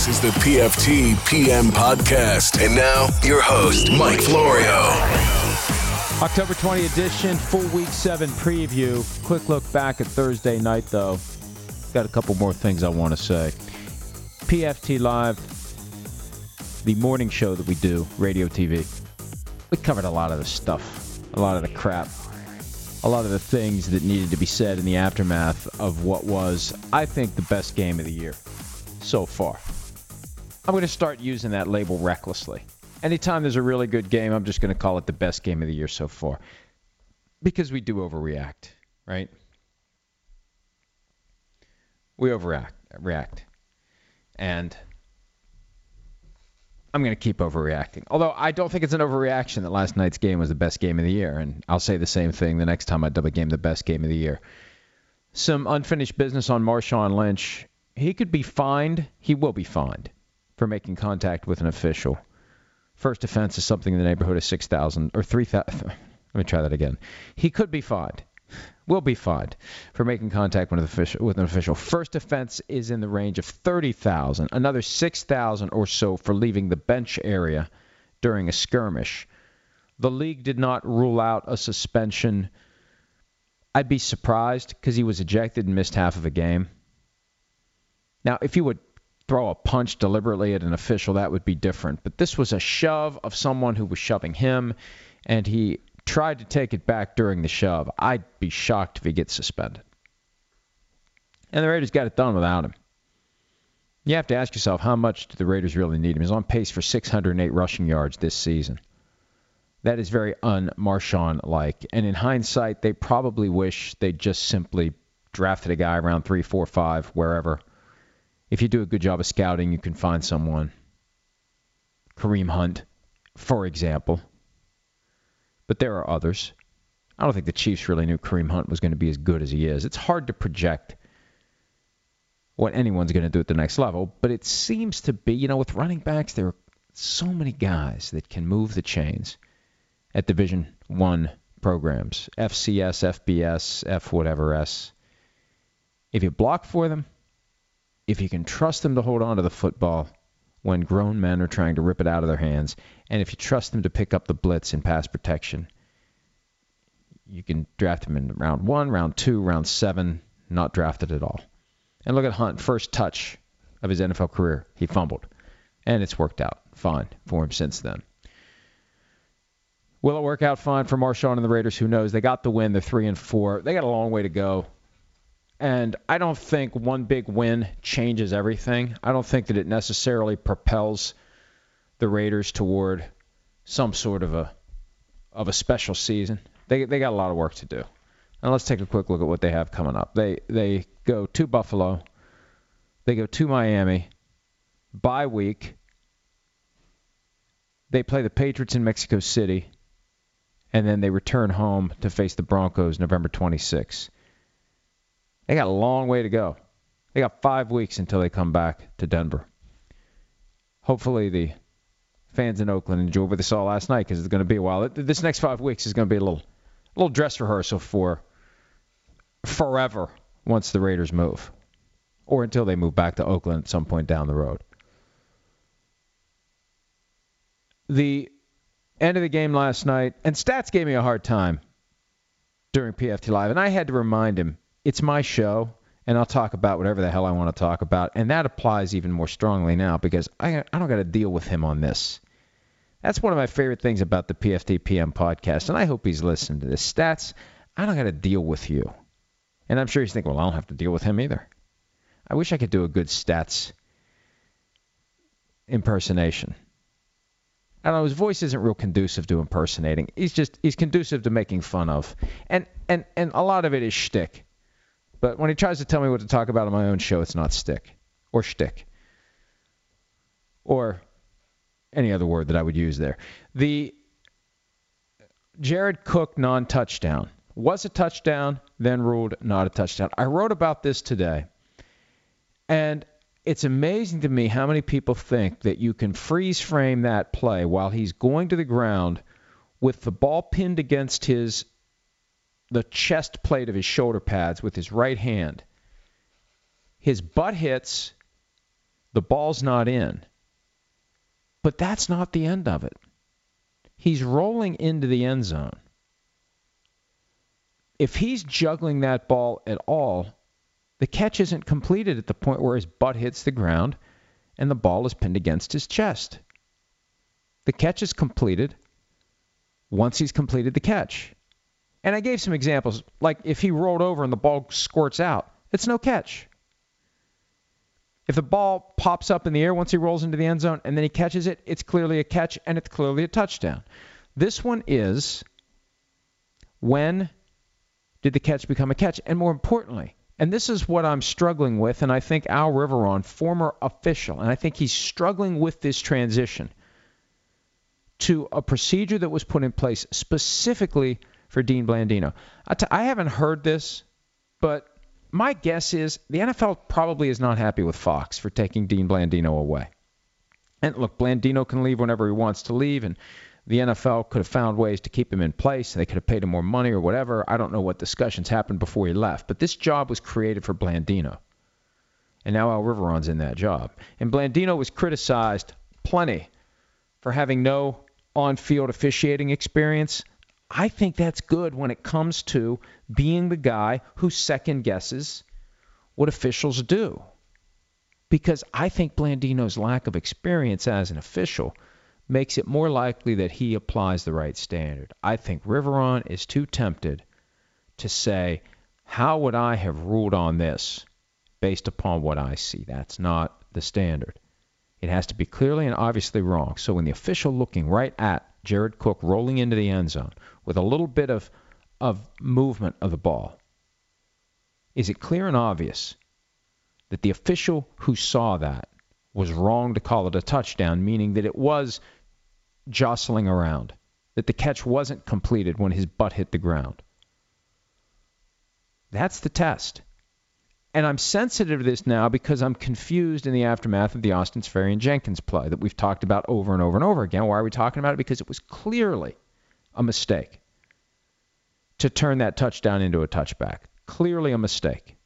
This is the PFT PM podcast. And now, your host, Mike Florio. October 20 edition, full week seven preview. Quick look back at Thursday night, though. Got a couple more things I want to say. PFT Live, the morning show that we do, radio TV. We covered a lot of the stuff, a lot of the crap, a lot of the things that needed to be said in the aftermath of what was, I think, the best game of the year so far. I'm going to start using that label recklessly. Anytime there's a really good game, I'm just going to call it the best game of the year so far. Because we do overreact, right? We overreact. React. And I'm going to keep overreacting. Although I don't think it's an overreaction that last night's game was the best game of the year. And I'll say the same thing the next time I dub a game the best game of the year. Some unfinished business on Marshawn Lynch. He could be fined. He will be fined for making contact with an official. First offense is something in the neighborhood of 6,000 or 3,000. Let me try that again. He could be fined. Will be fined for making contact with an official. With an official. First offense is in the range of 30,000. Another 6,000 or so for leaving the bench area during a skirmish. The league did not rule out a suspension. I'd be surprised because he was ejected and missed half of a game. Now, if you would throw a punch deliberately at an official, that would be different. But this was a shove of someone who was shoving him, and he tried to take it back during the shove. I'd be shocked if he gets suspended. And the Raiders got it done without him. You have to ask yourself, how much do the Raiders really need him? He's on pace for 608 rushing yards this season. That is very un-Marshawn like. And in hindsight, they probably wish they just simply drafted a guy around three, four, five, wherever if you do a good job of scouting, you can find someone. Kareem Hunt, for example. But there are others. I don't think the Chiefs really knew Kareem Hunt was going to be as good as he is. It's hard to project what anyone's going to do at the next level, but it seems to be, you know, with running backs, there are so many guys that can move the chains at Division One programs, FCS, FBS, F whatever S. If you block for them, if you can trust them to hold on to the football when grown men are trying to rip it out of their hands, and if you trust them to pick up the blitz and pass protection, you can draft them in round one, round two, round seven, not drafted at all. And look at Hunt, first touch of his NFL career, he fumbled. And it's worked out fine for him since then. Will it work out fine for Marshawn and the Raiders? Who knows? They got the win. They're three and four. They got a long way to go. And I don't think one big win changes everything. I don't think that it necessarily propels the Raiders toward some sort of a of a special season. They they got a lot of work to do. Now let's take a quick look at what they have coming up. They they go to Buffalo. They go to Miami. Bye week. They play the Patriots in Mexico City. And then they return home to face the Broncos November 26th. They got a long way to go. They got five weeks until they come back to Denver. Hopefully, the fans in Oakland enjoy what they saw last night because it's going to be a while. This next five weeks is going to be a little, a little dress rehearsal for forever once the Raiders move, or until they move back to Oakland at some point down the road. The end of the game last night, and Stats gave me a hard time during PFT Live, and I had to remind him it's my show, and I'll talk about whatever the hell I want to talk about. And that applies even more strongly now because I, I don't got to deal with him on this. That's one of my favorite things about the PFT PM podcast, and I hope he's listening to this. Stats, I don't got to deal with you. And I'm sure he's thinking, well, I don't have to deal with him either. I wish I could do a good stats impersonation. I don't know, his voice isn't real conducive to impersonating. He's just he's conducive to making fun of. And and and a lot of it is shtick But when he tries to tell me what to talk about on my own show, it's not stick or shtick or any other word that I would use there. The Jared Cook non touchdown was a touchdown, then ruled not a touchdown. I wrote about this today. And it's amazing to me how many people think that you can freeze frame that play while he's going to the ground with the ball pinned against his the chest plate of his shoulder pads with his right hand. His butt hits, the ball's not in. But that's not the end of it. He's rolling into the end zone. If he's juggling that ball at all, the catch isn't completed at the point where his butt hits the ground and the ball is pinned against his chest. The catch is completed once he's completed the catch. And I gave some examples, like if he rolled over and the ball squirts out, it's no catch. If the ball pops up in the air once he rolls into the end zone and then he catches it, it's clearly a catch and it's clearly a touchdown. This one is when did the catch become a catch? And more importantly, and this is what I'm struggling with, and I think Al Riveron, former official, and I think he's struggling with this transition to a procedure that was put in place specifically for Dean Blandino. I t- I haven't heard this, but my guess is the NFL probably is not happy with Fox for taking Dean Blandino away. And look, Blandino can leave whenever he wants to leave, and the NFL could have found ways to keep him in place. They could have paid him more money or whatever. I don't know what discussions happened before he left, but this job was created for Blandino. And now Al Riveron's in that job. And Blandino was criticized plenty for having no on field officiating experience. I think that's good when it comes to being the guy who second guesses what officials do. Because I think Blandino's lack of experience as an official makes it more likely that he applies the right standard. I think Riveron is too tempted to say, How would I have ruled on this based upon what I see? That's not the standard. It has to be clearly and obviously wrong. So when the official looking right at Jared Cook rolling into the end zone with a little bit of, of movement of the ball, is it clear and obvious that the official who saw that was wrong to call it a touchdown, meaning that it was jostling around, that the catch wasn't completed when his butt hit the ground? That's the test. And I'm sensitive to this now because I'm confused in the aftermath of the Austin Seferian-Jenkins play that we've talked about over and over and over again. Why are we talking about it? Because it was clearly a mistake to turn that touchdown into a touchback. Clearly a mistake.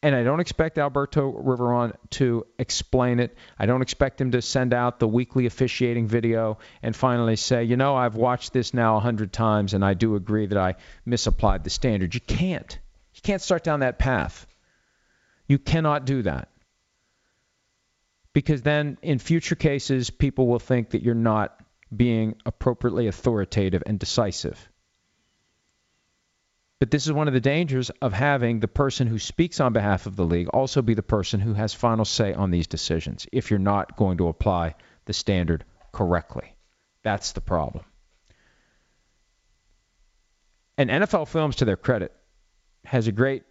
And I don't expect Alberto Riveron to explain it. I don't expect him to send out the weekly officiating video and finally say, you know, I've watched this now a hundred times and I do agree that I misapplied the standard. You can't. You can't start down that path. You cannot do that. Because then in future cases, people will think that you're not being appropriately authoritative and decisive. But this is one of the dangers of having the person who speaks on behalf of the league also be the person who has final say on these decisions if you're not going to apply the standard correctly. That's the problem. And NFL Films, to their credit, has a great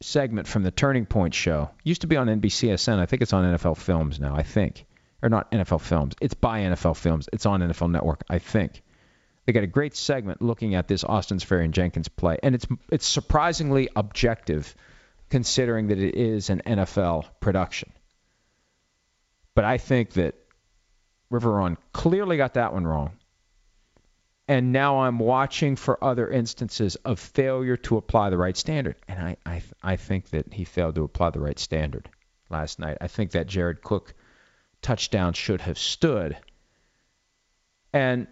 segment from the Turning Point show. Used to be on NBCSN. I think it's on NFL Films now. I think, or not NFL Films. It's by NFL Films. It's on NFL Network. I think. They got a great segment looking at this Austin Seferian-Jenkins play, and it's it's surprisingly objective, considering that it is an NFL production. But I think that Riveron clearly got that one wrong. And now I'm watching for other instances of failure to apply the right standard. And I, I, I think that he failed to apply the right standard last night. I think that Jared Cook touchdown should have stood. And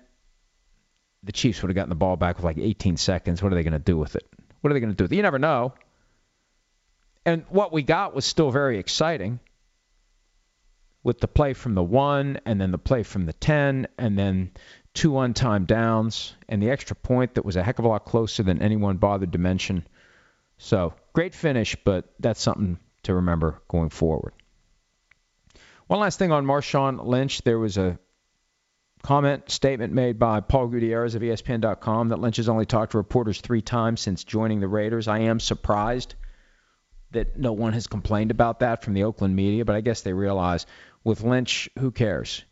the Chiefs would have gotten the ball back with like 18 seconds. What are they going to do with it? What are they going to do with it? You never know. And what we got was still very exciting with the play from the one and then the play from the 10 and then two untimed downs, and the extra point that was a heck of a lot closer than anyone bothered to mention. So great finish, but that's something to remember going forward. One last thing on Marshawn Lynch. There was a comment statement made by Paul Gutierrez of ESPN.com that Lynch has only talked to reporters three times since joining the Raiders. I am surprised that no one has complained about that from the Oakland media, but I guess they realize with Lynch, who cares?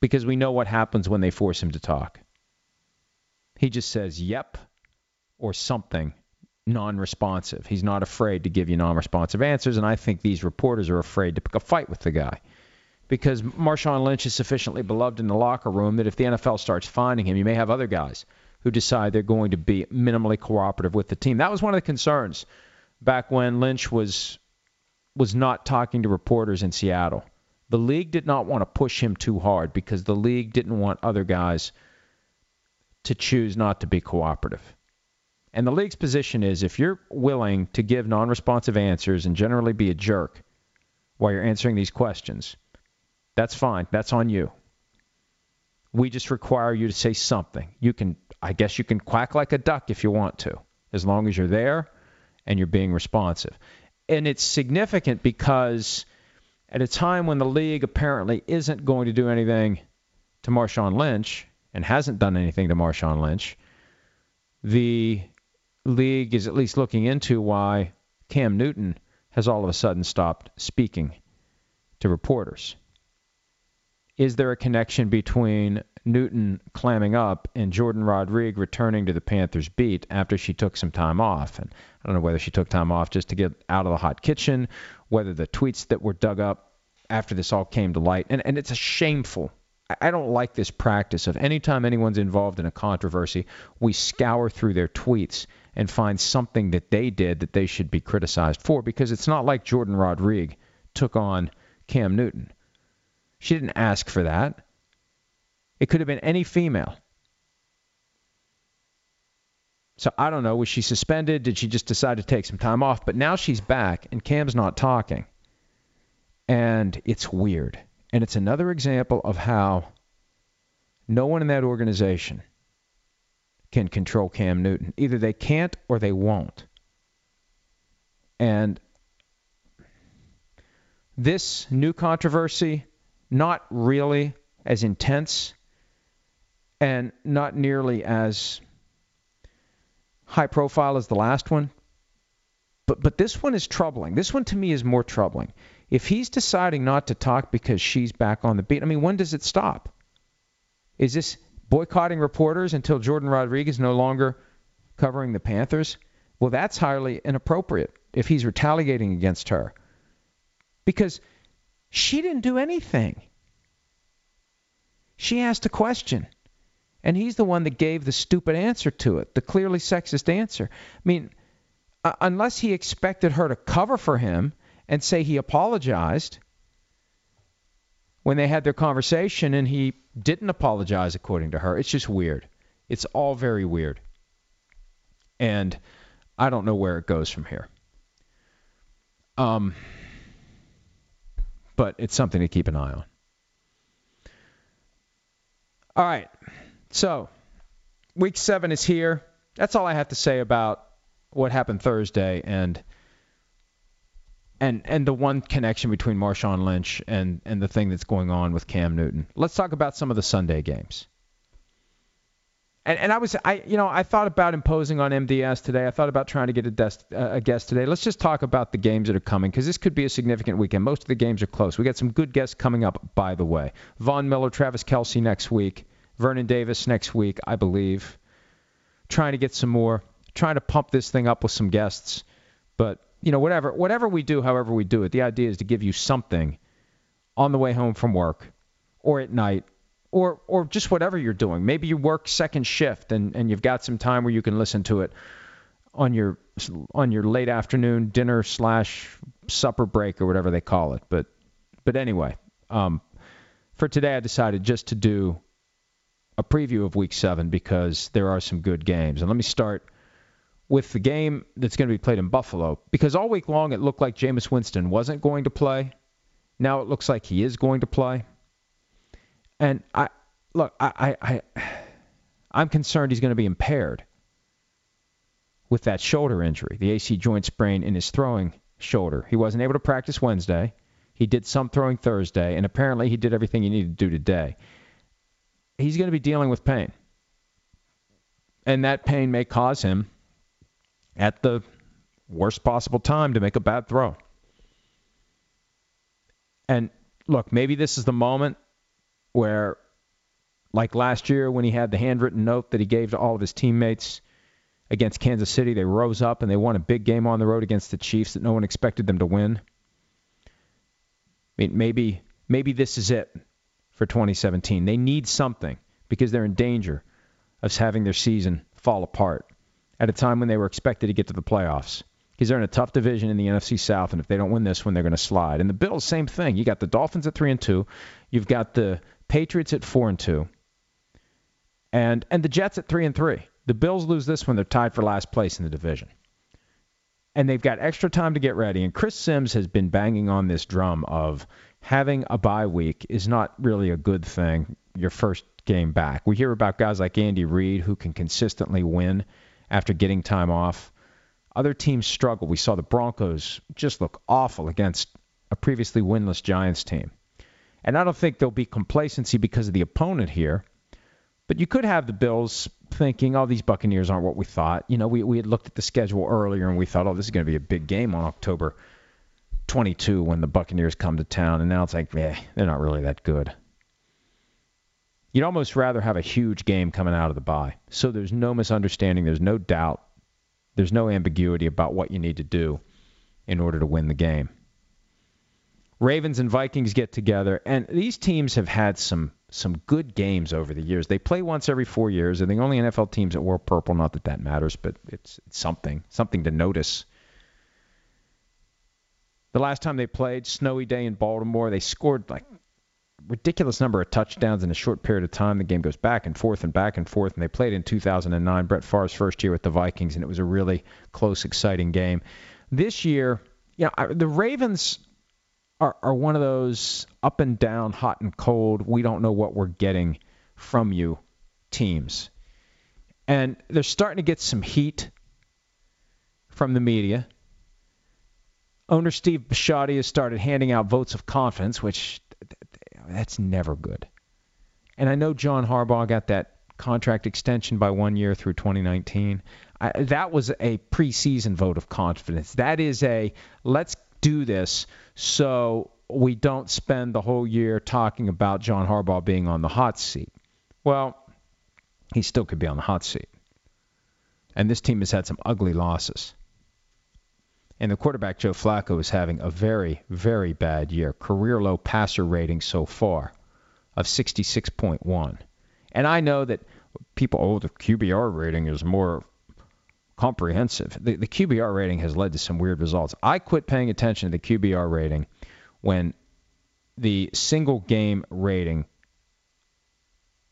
Because we know what happens when they force him to talk. He just says, yep, or something non responsive. He's not afraid to give you non responsive answers, and I think these reporters are afraid to pick a fight with the guy. Because Marshawn Lynch is sufficiently beloved in the locker room that if the NFL starts finding him, you may have other guys who decide they're going to be minimally cooperative with the team. That was one of the concerns back when Lynch was was not talking to reporters in Seattle. The league did not want to push him too hard because the league didn't want other guys to choose not to be cooperative. And the league's position is if you're willing to give non responsive answers and generally be a jerk while you're answering these questions, that's fine. That's on you. We just require you to say something. You can, I guess, you can quack like a duck if you want to, as long as you're there and you're being responsive. And it's significant because at a time when the league apparently isn't going to do anything to Marshawn Lynch and hasn't done anything to Marshawn Lynch, the league is at least looking into why Cam Newton has all of a sudden stopped speaking to reporters. Is there a connection between Newton clamming up and Jourdan Rodrigue returning to the Panthers beat after she took some time off? And I don't know whether she took time off just to get out of the hot kitchen, whether the tweets that were dug up after this all came to light. And, and it's a shameful I don't like this practice of anytime anyone's involved in a controversy, we scour through their tweets and find something that they did that they should be criticized for because it's not like Jourdan Rodrigue took on Cam Newton. She didn't ask for that. It could have been any female. So I don't know. Was she suspended? Did she just decide to take some time off? But now she's back and Cam's not talking. And it's weird. And it's another example of how no one in that organization can control Cam Newton. Either they can't or they won't. And this new controversy, not really as intense and not nearly as high profile as the last one. But but this one is troubling. This one to me is more troubling. If he's deciding not to talk because she's back on the beat, I mean, when does it stop? Is this boycotting reporters until Jordan Rodriguez no longer covering the Panthers? Well, that's highly inappropriate if he's retaliating against her. Because she didn't do anything. She asked a question, and he's the one that gave the stupid answer to it, the clearly sexist answer. I mean, uh, unless he expected her to cover for him and say he apologized when they had their conversation and he didn't apologize according to her. It's just weird. It's all very weird. And I don't know where it goes from here. Um but it's something to keep an eye on. All right. So, week 7 is here. That's all I have to say about what happened Thursday and and and the one connection between Marshawn Lynch and and the thing that's going on with Cam Newton. Let's talk about some of the Sunday games. And and I was I you know I thought about imposing on MDS today. I thought about trying to get a, desk, uh, a guest today. Let's just talk about the games that are coming because this could be a significant weekend. Most of the games are close. We got some good guests coming up, by the way. Von Miller, Travis Kelce next week, Vernon Davis next week, I believe. Trying to get some more. Trying to pump this thing up with some guests, but you know, whatever whatever we do, however we do it, the idea is to give you something on the way home from work or at night or or just whatever you're doing. Maybe you work second shift and, and you've got some time where you can listen to it on your on your late afternoon dinner slash supper break or whatever they call it. But but anyway, um, for today I decided just to do a preview of week seven because there are some good games. And let me start with the game that's going to be played in Buffalo because all week long it looked like Jameis Winston wasn't going to play. Now it looks like he is going to play. And I look, I, I, I I'm concerned he's going to be impaired with that shoulder injury, the AC joint sprain in his throwing shoulder. He wasn't able to practice Wednesday. He did some throwing Thursday, and apparently he did everything he needed to do today. He's going to be dealing with pain. And that pain may cause him at the worst possible time to make a bad throw. And look, maybe this is the moment where, like last year when he had the handwritten note that he gave to all of his teammates against Kansas City, they rose up and they won a big game on the road against the Chiefs that no one expected them to win. I mean, maybe maybe this is it for 2017. They need something because they're in danger of having their season fall apart at a time when they were expected to get to the playoffs. Because they're in a tough division in the NFC South, and if they don't win this one, they're going to slide. And the Bills, same thing. You got the Dolphins at three and two, you've got the Patriots at four and two, and and the Jets at three and three. The Bills lose this one, they're tied for last place in the division. And they've got extra time to get ready. And Chris Sims has been banging on this drum of having a bye week is not really a good thing. Your first game back. We hear about guys like Andy Reid who can consistently win after getting time off. Other teams struggle. We saw the Broncos just look awful against a previously winless Giants team. And I don't think there'll be complacency because of the opponent here. But you could have the Bills thinking, oh, these Buccaneers aren't what we thought. You know, we, we had looked at the schedule earlier and we thought, oh, this is going to be a big game on October 22 when the Buccaneers come to town. And now it's like, eh, they're not really that good. You'd almost rather have a huge game coming out of the bye. So there's no misunderstanding, there's no doubt, there's no ambiguity about what you need to do in order to win the game. Ravens and Vikings get together, and these teams have had some some good games over the years. They play once every four years, and the only NFL teams that wore purple. Not that that matters, but it's, it's something something to notice. The last time they played, snowy day in Baltimore, they scored like ridiculous number of touchdowns in a short period of time. The game goes back and forth and back and forth, and they played in 2009, Brett Favre's first year with the Vikings, and it was a really close, exciting game. This year, you know, the Ravens are, are one of those up and down, hot and cold, we don't know what we're getting from you teams. And they're starting to get some heat from the media. Owner Steve Bisciotti has started handing out votes of confidence, which that's never good. And I know John Harbaugh got that contract extension by one year through 2019. I, that was a preseason vote of confidence. That is a let's do this so we don't spend the whole year talking about John Harbaugh being on the hot seat. Well, he still could be on the hot seat. And this team has had some ugly losses. And the quarterback, Joe Flacco, is having a very, very bad year. Career low passer rating so far of 66.1. And I know that people, oh, the QBR rating is more comprehensive. The, the QBR rating has led to some weird results. I quit paying attention to the QBR rating when the single game rating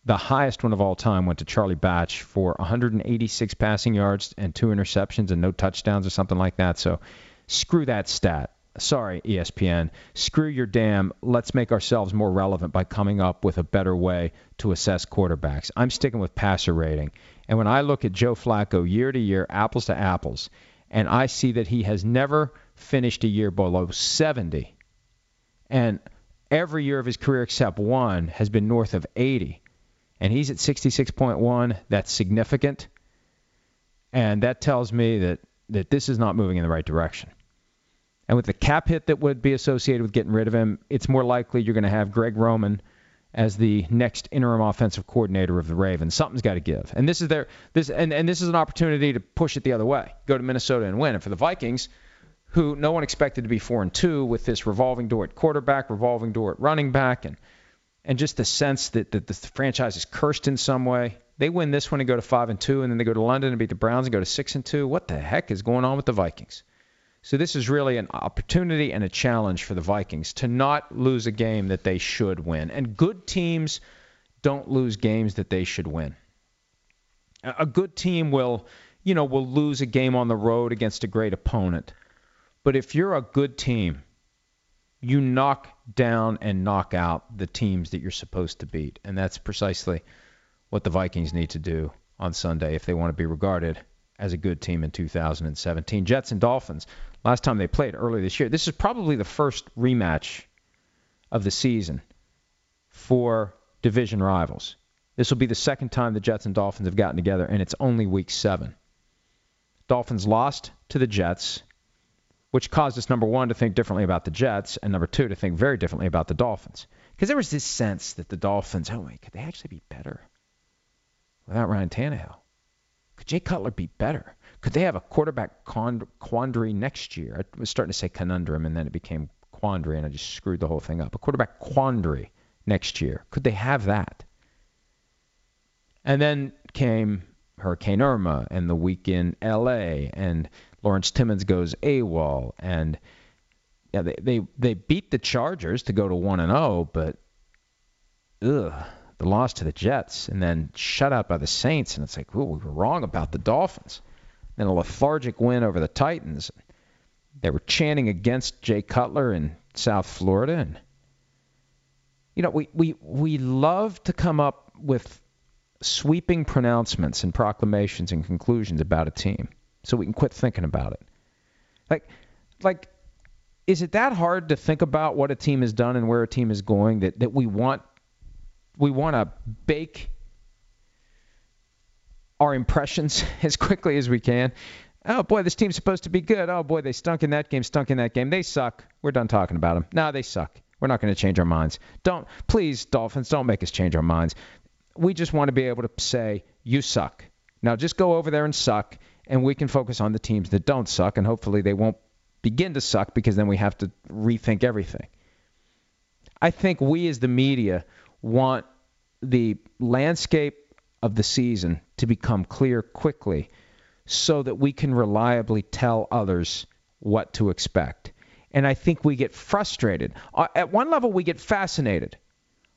the highest one of all time went to Charlie Batch for 186 passing yards and two interceptions and no touchdowns or something like that. So screw that stat. Sorry, ESPN. Screw your damn. Let's make ourselves more relevant by coming up with a better way to assess quarterbacks. I'm sticking with passer rating. And when I look at Joe Flacco year to year, apples to apples, and I see that he has never finished a year below 70, and every year of his career except one has been north of 80 and he's at 66.1. That's significant, and that tells me that that this is not moving in the right direction. And with the cap hit that would be associated with getting rid of him, it's more likely you're going to have Greg Roman as the next interim offensive coordinator of the Ravens. Something's got to give. And this is their this and, and this is an opportunity to push it the other way. Go to Minnesota and win. And for the Vikings, who no one expected to be four and two with this revolving door at quarterback, revolving door at running back, and and just the sense that, that the franchise is cursed in some way. They win this one and go to five and two, and then they go to London and beat the Browns and go to six and two. What the heck is going on with the Vikings? So this is really an opportunity and a challenge for the Vikings to not lose a game that they should win. And good teams don't lose games that they should win. A good team will, you know, will lose a game on the road against a great opponent. But if you're a good team you knock down and knock out the teams that you're supposed to beat. And that's precisely what the Vikings need to do on Sunday if they want to be regarded as a good team in 2017. Jets and Dolphins, last time they played early this year. This is probably the first rematch of the season for division rivals. This will be the second time the Jets and Dolphins have gotten together, and it's only week seven. Dolphins lost to the Jets which caused us, number one, to think differently about the Jets, and number two, to think very differently about the Dolphins. Because there was this sense that the Dolphins, oh, wait, could they actually be better without Ryan Tannehill? Could Jay Cutler be better? Could they have a quarterback quandary next year? I was starting to say conundrum, and then it became quandary, and I just screwed the whole thing up. A quarterback quandary next year. Could they have that? And then came Hurricane Irma and the week in L.A. and Lawrence Timmons goes AWOL and yeah, they they, they beat the Chargers to go to one and zero, oh, but ugh, the loss to the Jets and then shut out by the Saints, and it's like, ooh, we were wrong about the Dolphins then a lethargic win over the Titans. They were chanting against Jay Cutler in South Florida, and you know we we we love to come up with sweeping pronouncements and proclamations and conclusions about a team, so we can quit thinking about it. Like like is it that hard to think about what a team has done and where a team is going that, that we want we want to bake our impressions as quickly as we can. Oh boy, this team's supposed to be good. Oh boy, they stunk in that game, stunk in that game. They suck. We're done talking about them. No, they suck. We're not going to change our minds. Don't please, Dolphins, don't make us change our minds. We just want to be able to say you suck. Now just go over there and suck, and we can focus on the teams that don't suck, and hopefully they won't begin to suck because then we have to rethink everything. I think we as the media want the landscape of the season to become clear quickly so that we can reliably tell others what to expect. And I think we get frustrated. Uh, at one level, we get fascinated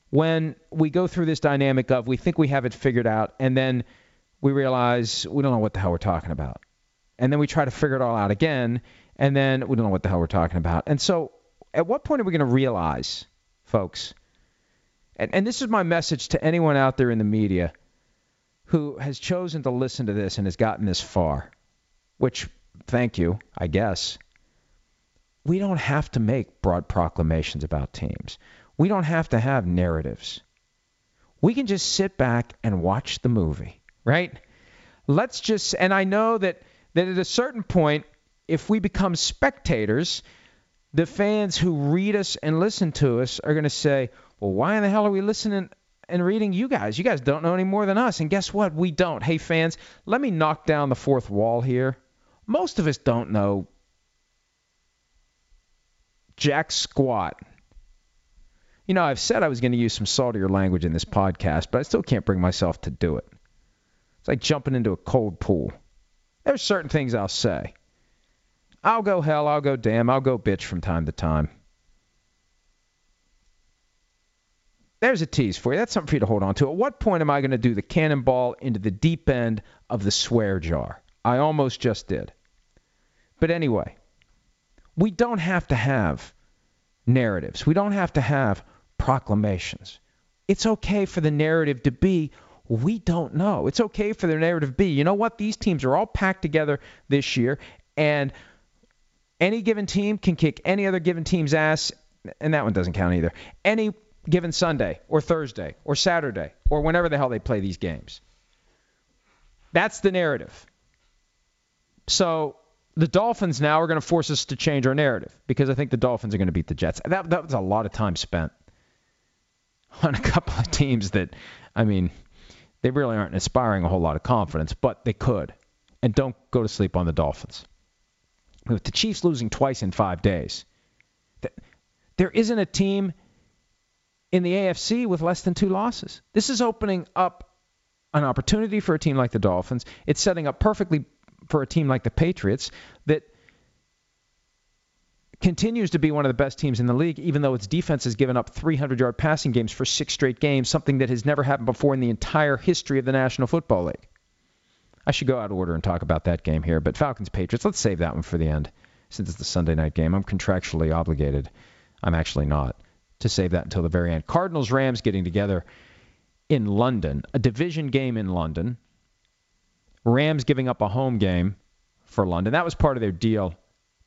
when we go through this dynamic of we think we have it figured out, and then we realize we don't know what the hell we're talking about. And then we try to figure it all out again, and then we don't know what the hell we're talking about. And so, at what point are we going to realize, folks? And, and this is my message to anyone out there in the media who has chosen to listen to this and has gotten this far, which, thank you, I guess. We don't have to make broad proclamations about teams. We don't have to have narratives. We can just sit back and watch the movie, right? Let's just, and I know that, that at a certain point, if we become spectators, the fans who read us and listen to us are going to say, well, why in the hell are we listening and reading you guys. You guys don't know any more than us. And guess what? We don't. Hey, fans, let me knock down the fourth wall here. Most of us don't know jack squat. You know, I've said I was going to use some saltier language in this podcast, but I still can't bring myself to do it. Like jumping into a cold pool. There's certain things I'll say. I'll go hell, I'll go damn, I'll go bitch from time to time. There's a tease for you. That's something for you to hold on to. At what point am I going to do the cannonball into the deep end of the swear jar? I almost just did. But anyway, we don't have to have narratives. We don't have to have proclamations. It's okay for the narrative to be we don't know. It's okay for the narrative to be, you know what? These teams are all packed together this year, and any given team can kick any other given team's ass, and that one doesn't count either. Any given Sunday or Thursday or Saturday or whenever the hell they play these games. That's the narrative. So the Dolphins now are going to force us to change our narrative because I think the Dolphins are going to beat the Jets. That, that was a lot of time spent on a couple of teams that, I mean, they really aren't inspiring a whole lot of confidence, but they could. And don't go to sleep on the Dolphins. With the Chiefs losing twice in five days, there isn't a team in the AFC with less than two losses. This is opening up an opportunity for a team like the Dolphins. It's setting up perfectly for a team like the Patriots that continues to be one of the best teams in the league, even though its defense has given up 300 yard passing games for six straight games, something that has never happened before in the entire history of the National Football League. I should go out of order and talk about that game here, but Falcons Patriots, let's save that one for the end since it's the Sunday night game. I'm contractually obligated. I'm actually not to save that until the very end. Cardinals Rams getting together in London, a division game in London. Rams giving up a home game for London. That was part of their deal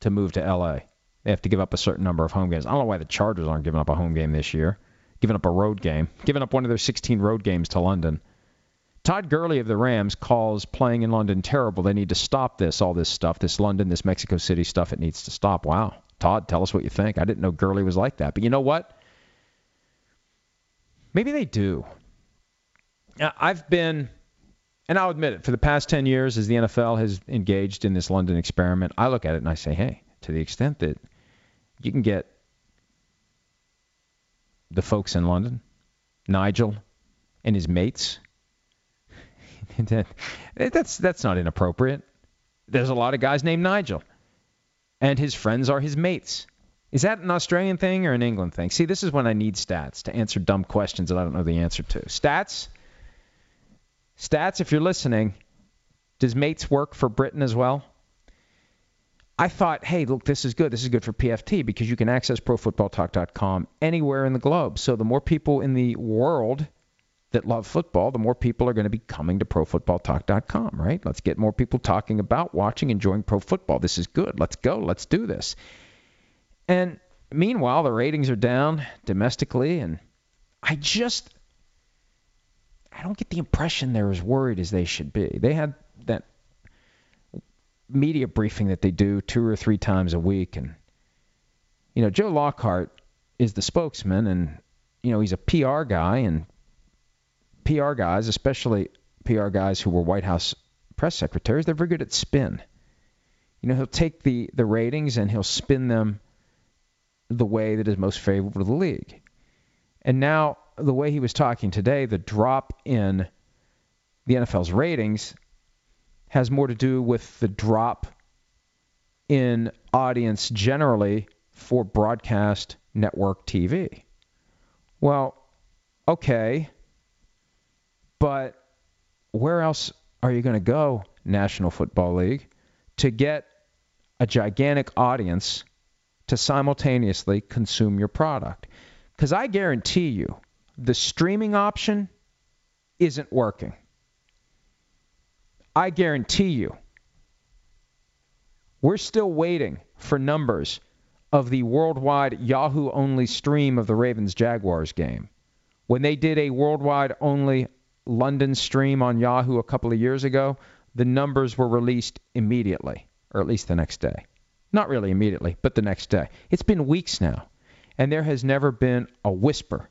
to move to LA. They have to give up a certain number of home games. I don't know why the Chargers aren't giving up a home game this year, giving up a road game, giving up one of their 16 road games to London. Todd Gurley of the Rams calls playing in London terrible. They need to stop this, all this stuff, this London, this Mexico City stuff. It needs to stop. Wow. Todd, tell us what you think. I didn't know Gurley was like that. But you know what? Maybe they do. I've been, and I'll admit it, for the past 10 years, as the NFL has engaged in this London experiment, I look at it and I say, hey, to the extent that you can get the folks in London, Nigel and his mates, that's that's not inappropriate. There's a lot of guys named Nigel, and his friends are his mates. Is that an Australian thing or an England thing? See, this is when I need stats to answer dumb questions that I don't know the answer to. Stats, stats. If you're listening, does mates work for Britain as well? I thought, hey, look, this is good. This is good for PFT because you can access ProFootballTalk.com anywhere in the globe. So the more people in the world that love football, the more people are going to be coming to ProFootballTalk.com, right? Let's get more people talking about, watching, enjoying pro football. This is good. Let's go. Let's do this. And meanwhile, the ratings are down domestically, and I just I don't get the impression they're as worried as they should be. They had media briefing that they do two or three times a week, and you know Joe Lockhart is the spokesman, and you know he's a PR guy, and PR guys, especially PR guys who were White House press secretaries, they're very good at spin. You know, he'll take the, the ratings and he'll spin them the way that is most favorable to the league. And now, the way he was talking today, the drop in the NFL's ratings has more to do with the drop in audience generally for broadcast network TV. Well, okay, but where else are you going to go, National Football League, to get a gigantic audience to simultaneously consume your product? Because I guarantee you, the streaming option isn't working. I guarantee you, we're still waiting for numbers of the worldwide Yahoo only stream of the Ravens Jaguars game. When they did a worldwide only London stream on Yahoo a couple of years ago, the numbers were released immediately, or at least the next day. Not really immediately, but the next day. It's been weeks now, and there has never been a whisper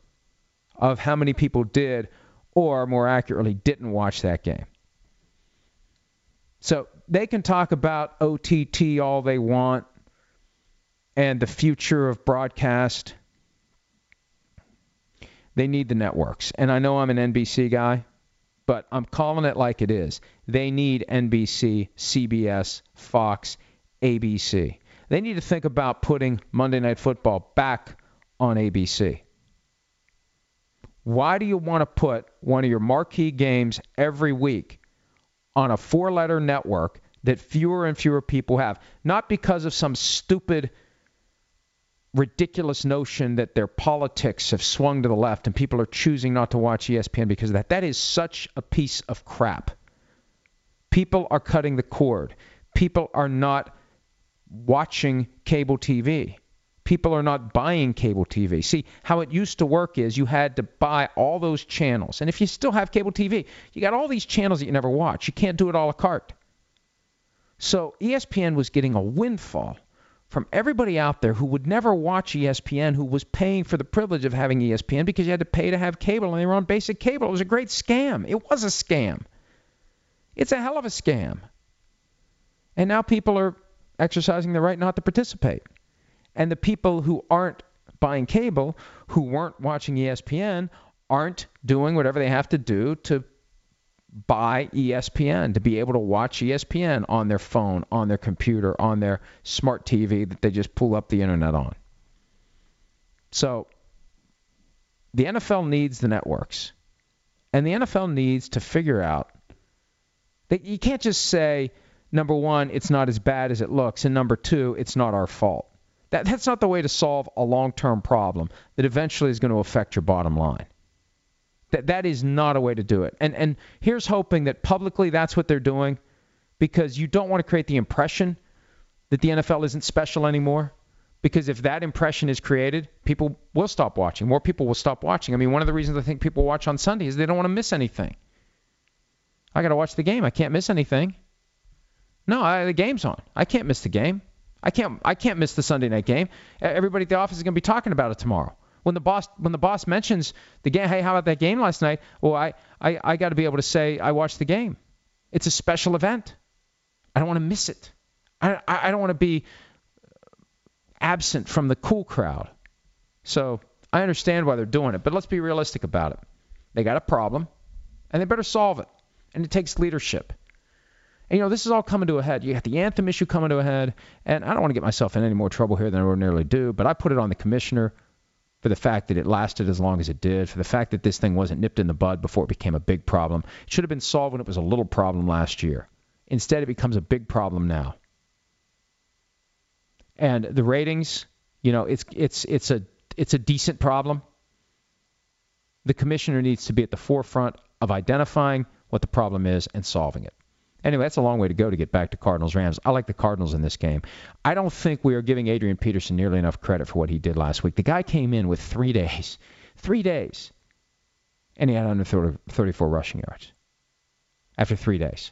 of how many people did, or more accurately, didn't watch that game. So they can talk about OTT all they want and the future of broadcast they need the networks. And I know I'm an NBC guy, but I'm calling it like it is. They need NBC, CBS, Fox, ABC. They need to think about putting Monday Night Football back on ABC. Why do you want to put one of your marquee games every week on a four letter network that fewer and fewer people have? Not because of some stupid ridiculous notion that their politics have swung to the left and people are choosing not to watch ESPN because of that. That is such a piece of crap. People are cutting the cord. People are not watching cable TV. People are not buying cable TV. See, how it used to work is you had to buy all those channels. And if you still have cable TV, you got all these channels that you never watch. You can't do it all a la carte. So ESPN was getting a windfall from everybody out there who would never watch ESPN, who was paying for the privilege of having ESPN because you had to pay to have cable and they were on basic cable. It was a great scam. It was a scam. It's a hell of a scam. And now people are exercising the right not to participate. And the people who aren't buying cable, who weren't watching ESPN, aren't doing whatever they have to do to buy ESPN to be able to watch ESPN on their phone, on their computer, on their smart TV that they just pull up the internet on. So the NFL needs the networks. And the NFL needs to figure out that you can't just say, number one, it's not as bad as it looks, and number two, it's not our fault. That, that's not the way to solve a long term problem that eventually is going to affect your bottom line. That that is not a way to do it. And and here's hoping that publicly that's what they're doing because you don't want to create the impression that the NFL isn't special anymore. Because if that impression is created, people will stop watching. More people will stop watching. I mean, one of the reasons I think people watch on Sunday is they don't want to miss anything. I got to watch the game. I can't miss anything. No, I, the game's on. I can't miss the game. I can't I can't miss the Sunday night game. Everybody at the office is going to be talking about it tomorrow. When the boss when the boss mentions the game, hey, how about that game last night? Well, I I, I got to be able to say I watched the game. It's a special event. I don't want to miss it. I I don't want to be absent from the cool crowd. So I understand why they're doing it, but let's be realistic about it. They got a problem, and they better solve it. And it takes leadership. And, you know, this is all coming to a head. You got the anthem issue coming to a head, and I don't want to get myself in any more trouble here than I ordinarily do, but I put it on the commissioner for the fact that it lasted as long as it did, for the fact that this thing wasn't nipped in the bud before it became a big problem. It should have been solved when it was a little problem last year. Instead, it becomes a big problem now. And the ratings, you know, it's it's it's a it's a decent problem. The commissioner needs to be at the forefront of identifying what the problem is and solving it. Anyway, that's a long way to go to get back to Cardinals Rams. I like the Cardinals in this game. I don't think we are giving Adrian Peterson nearly enough credit for what he did last week. The guy came in with three days, three days, and he had under 30, 34 rushing yards after three days.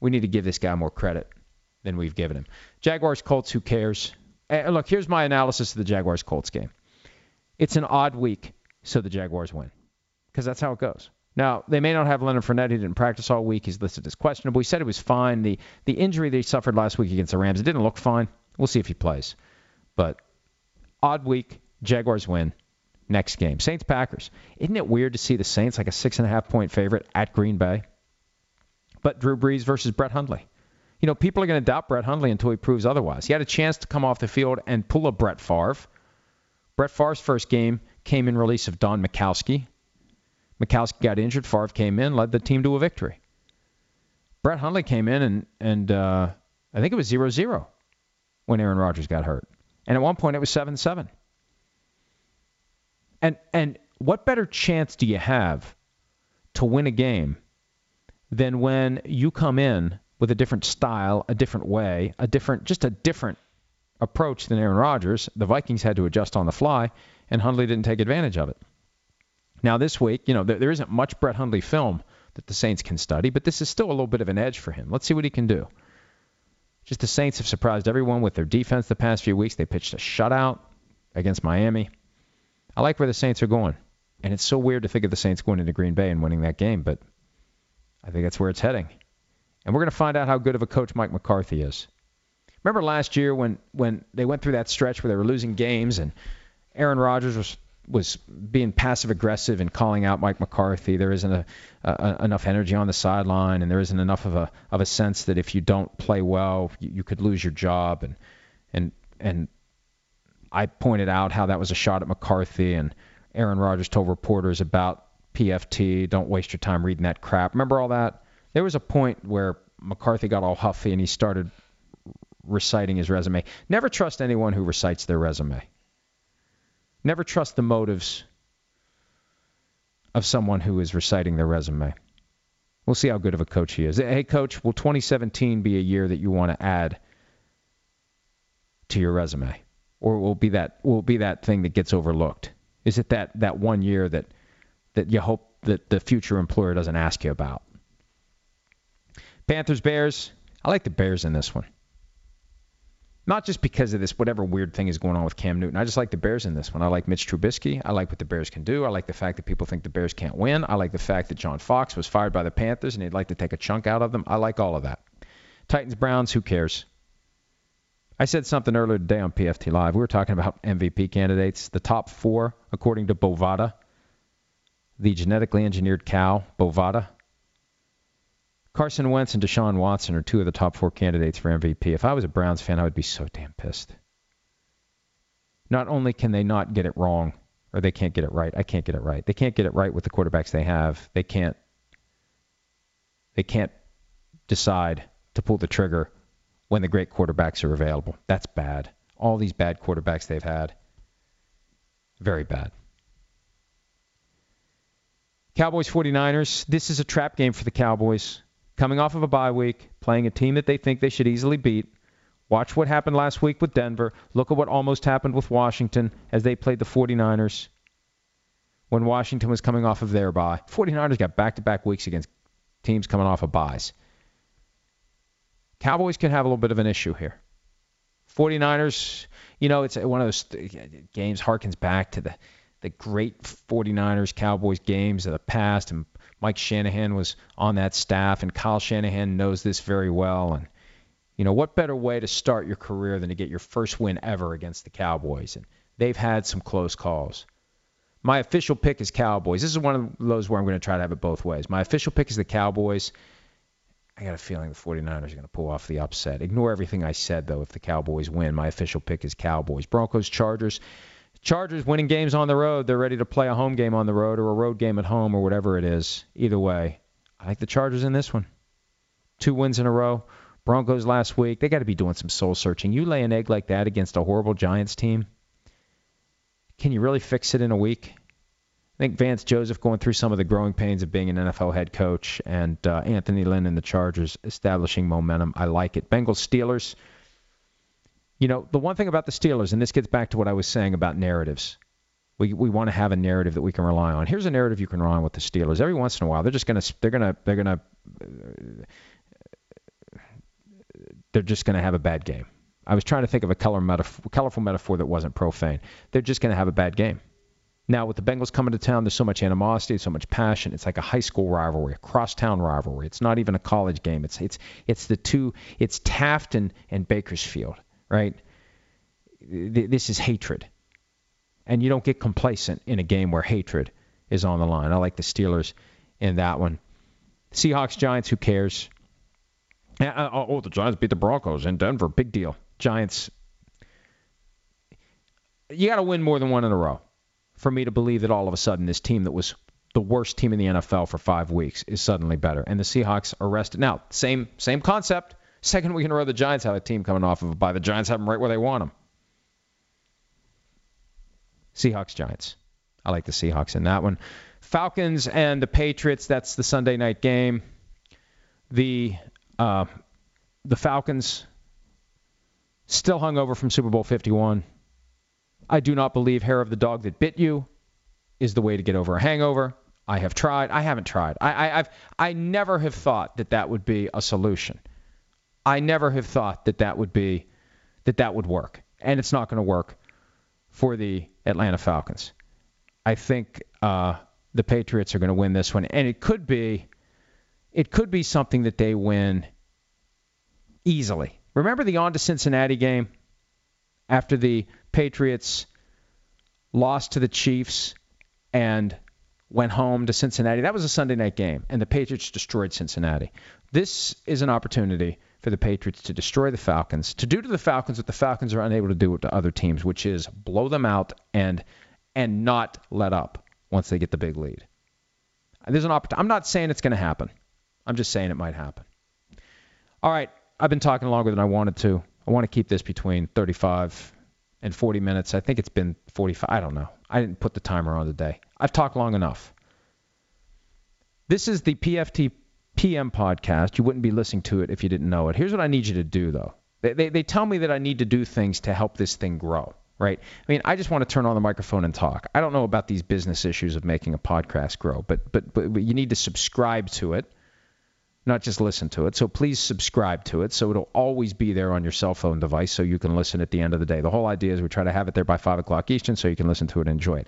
We need to give this guy more credit than we've given him. Jaguars Colts, who cares? Uh, look, here's my analysis of the Jaguars Colts game. It's an odd week, so the Jaguars win because that's how it goes. Now, they may not have Leonard Fournette. He didn't practice all week. He's listed as questionable. He said it was fine. The the injury that he suffered last week against the Rams, it didn't look fine. We'll see if he plays. But odd week, Jaguars win. Next game, Saints Packers. Isn't it weird to see the Saints like a six and a half point favorite at Green Bay? But Drew Brees versus Brett Hundley. You know, people are going to doubt Brett Hundley until he proves otherwise. He had a chance to come off the field and pull a Brett Favre. Brett Favre's first game came in release of Don Majkowski. Majkowski got injured. Favre came in, led the team to a victory. Brett Hundley came in and and uh, I think it was 0-0 when Aaron Rodgers got hurt, and at one point it was 7-7. And and what better chance do you have to win a game than when you come in with a different style, a different way, a different just a different approach than Aaron Rodgers? The Vikings had to adjust on the fly, and Hundley didn't take advantage of it. Now, this week, you know, there, there isn't much Brett Hundley film that the Saints can study, but this is still a little bit of an edge for him. Let's see what he can do. Just the Saints have surprised everyone with their defense the past few weeks. They pitched a shutout against Miami. I like where the Saints are going. And it's so weird to think of the Saints going into Green Bay and winning that game, but I think that's where it's heading. And we're going to find out how good of a coach Mike McCarthy is. Remember last year when, when they went through that stretch where they were losing games and Aaron Rodgers was was being passive aggressive and calling out Mike McCarthy. There isn't a, a, enough energy on the sideline, and there isn't enough of a of a sense that if you don't play well, you, you could lose your job. And and and I pointed out how that was a shot at McCarthy, and Aaron Rodgers told reporters about PFT. Don't waste your time reading that crap. Remember all that? There was a point where McCarthy got all huffy and he started reciting his resume. Never trust anyone who recites their resume. Never trust the motives of someone who is reciting their resume. We'll see how good of a coach he is. Hey, coach, will 2017 be a year that you want to add to your resume, or will be that will be that thing that gets overlooked? Is it that that one year that that you hope that the future employer doesn't ask you about? Panthers Bears. I like the Bears in this one. Not just because of this whatever weird thing is going on with Cam Newton. I just like the Bears in this one. I like Mitch Trubisky. I like what the Bears can do. I like the fact that people think the Bears can't win. I like the fact that John Fox was fired by the Panthers and he'd like to take a chunk out of them. I like all of that. Titans Browns, who cares? I said something earlier today on PFT Live. We were talking about MVP candidates. The top four, according to Bovada, the genetically engineered cow, Bovada, Carson Wentz and Deshaun Watson are two of the top four candidates for MVP. If I was a Browns fan, I would be so damn pissed. Not only can they not get it wrong, or they can't get it right. I can't get it right. They can't get it right with the quarterbacks they have. They can't. They can't decide to pull the trigger when the great quarterbacks are available. That's bad. All these bad quarterbacks they've had, very bad. Cowboys 49ers. This is a trap game for the Cowboys coming off of a bye week, playing a team that they think they should easily beat. Watch what happened last week with Denver. Look at what almost happened with Washington as they played the 49ers when Washington was coming off of their bye. 49ers got back to back weeks against teams coming off of byes. Cowboys can have a little bit of an issue here. 49ers, you know, it's one of those games harkens back to the the great 49ers Cowboys games of the past and Mike Shanahan was on that staff and Kyle Shanahan knows this very well and you know, what better way to start your career than to get your first win ever against the Cowboys? And they've had some close calls. My official pick is Cowboys. This is one of those where I'm going to try to have it both ways. My official pick is the Cowboys. I got a feeling the 49ers are going to pull off the upset. Ignore everything I said, though, if the Cowboys win. My official pick is Cowboys. Broncos, Chargers. Chargers winning games on the road. They're ready to play a home game on the road or a road game at home or whatever it is. Either way, I like the Chargers in this one. Two wins in a row. Broncos last week. They got to be doing some soul searching. You lay an egg like that against a horrible Giants team. Can you really fix it in a week? I think Vance Joseph going through some of the growing pains of being an NFL head coach, and uh, Anthony Lynn and the Chargers establishing momentum. I like it. Bengals Steelers. You know, the one thing about the Steelers, and this gets back to what I was saying about narratives. We we want to have a narrative that we can rely on. Here's a narrative you can rely on with the Steelers. Every once in a while, they're just gonna they're gonna they're gonna they're just gonna have a bad game. I was trying to think of a color metaphor, colorful metaphor that wasn't profane. They're just gonna have a bad game. Now, with the Bengals coming to town, there's so much animosity, so much passion. It's like a high school rivalry, a crosstown rivalry. It's not even a college game. It's it's it's the two. It's Taft and, and Bakersfield, right? This is hatred, and you don't get complacent in a game where hatred is on the line. I like the Steelers in that one. Seahawks, Giants. Who cares? Uh, oh, the Giants beat the Broncos in Denver. Big deal. Giants. You got to win more than one in a row for me to believe that all of a sudden this team that was the worst team in the NFL for five weeks is suddenly better. And the Seahawks are rested. Now, same same concept. Second week in a row, the Giants have a team coming off of a bye. The Giants have them right where they want them. Seahawks, Giants. I like the Seahawks in that one. Falcons and the Patriots. That's the Sunday night game. The uh, the Falcons still hung over from Super Bowl 51. I do not believe hair of the dog that bit you is the way to get over a hangover. I have tried. I haven't tried. I, I, I've I never have thought that that would be a solution. I never have thought that that would be that that would work, and it's not going to work for the Atlanta Falcons. I think uh, the Patriots are going to win this one, and it could be it could be something that they win easily. Remember the on to Cincinnati game after the Patriots lost to the Chiefs and went home to Cincinnati. That was a Sunday night game, and the Patriots destroyed Cincinnati. This is an opportunity for the Patriots to destroy the Falcons, to do to the Falcons what the Falcons are unable to do to other teams, which is blow them out and and not let up once they get the big lead. There's an opportunity. I'm not saying it's going to happen. I'm just saying it might happen. All right, I've been talking longer than I wanted to. I want to keep this between 35 and 40 minutes. I think it's been 45. I don't know. I didn't put the timer on today. I've talked long enough. This is the PFT PM podcast. You wouldn't be listening to it if you didn't know it. Here's what I need you to do, though. They, they, they tell me that I need to do things to help this thing grow, right? I mean, I just want to turn on the microphone and talk. I don't know about these business issues of making a podcast grow, but, but, but, but you need to subscribe to it not just listen to it. So please subscribe to it so it'll always be there on your cell phone device so you can listen at the end of the day. The whole idea is we try to have it there by 5 o'clock Eastern so you can listen to it and enjoy it.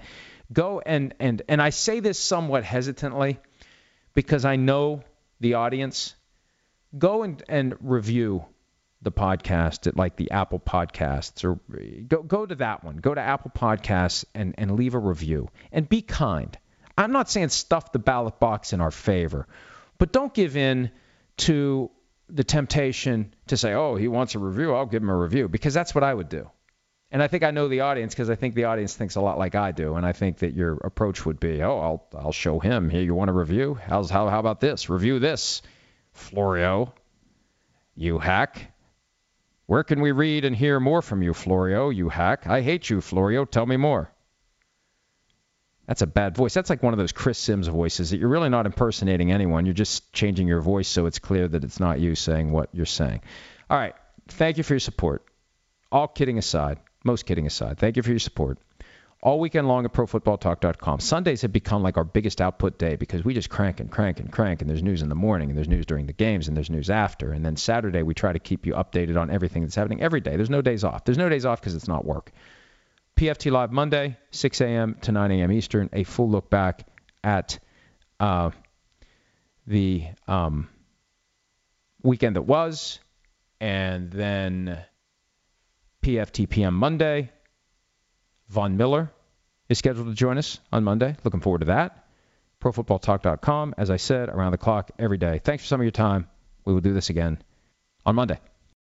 Go and, and, and I say this somewhat hesitantly because I know the audience. Go and, and review the podcast at like the Apple Podcasts or go, go to that one. Go to Apple Podcasts and, and leave a review and be kind. I'm not saying stuff the ballot box in our favor but don't give in to the temptation to say, oh, he wants a review, I'll give him a review, because that's what I would do. And I think I know the audience because I think the audience thinks a lot like I do, and I think that your approach would be, oh, I'll I'll show him. Here, you want a review? How's how how about this? Review this, Florio. You hack. Where can we read and hear more from you, Florio? You hack. I hate you, Florio. Tell me more. That's a bad voice. That's like one of those Chris Simms voices that you're really not impersonating anyone. You're just changing your voice so it's clear that it's not you saying what you're saying. All right. Thank you for your support. All kidding aside, most kidding aside, thank you for your support. all weekend long at ProFootballTalk.com. Sundays have become like our biggest output day because we just crank and crank and crank, and there's news in the morning, and there's news during the games, and there's news after. And then Saturday, we try to keep you updated on everything that's happening every day. There's no days off. There's no days off because it's not work. PFT Live Monday, 6 a.m. to 9 a.m. Eastern, a full look back at uh, the um, weekend that was, and then PFT PM Monday. Von Miller is scheduled to join us on Monday. Looking forward to that. ProFootballTalk.com, as I said, around the clock every day. Thanks for some of your time. We will do this again on Monday.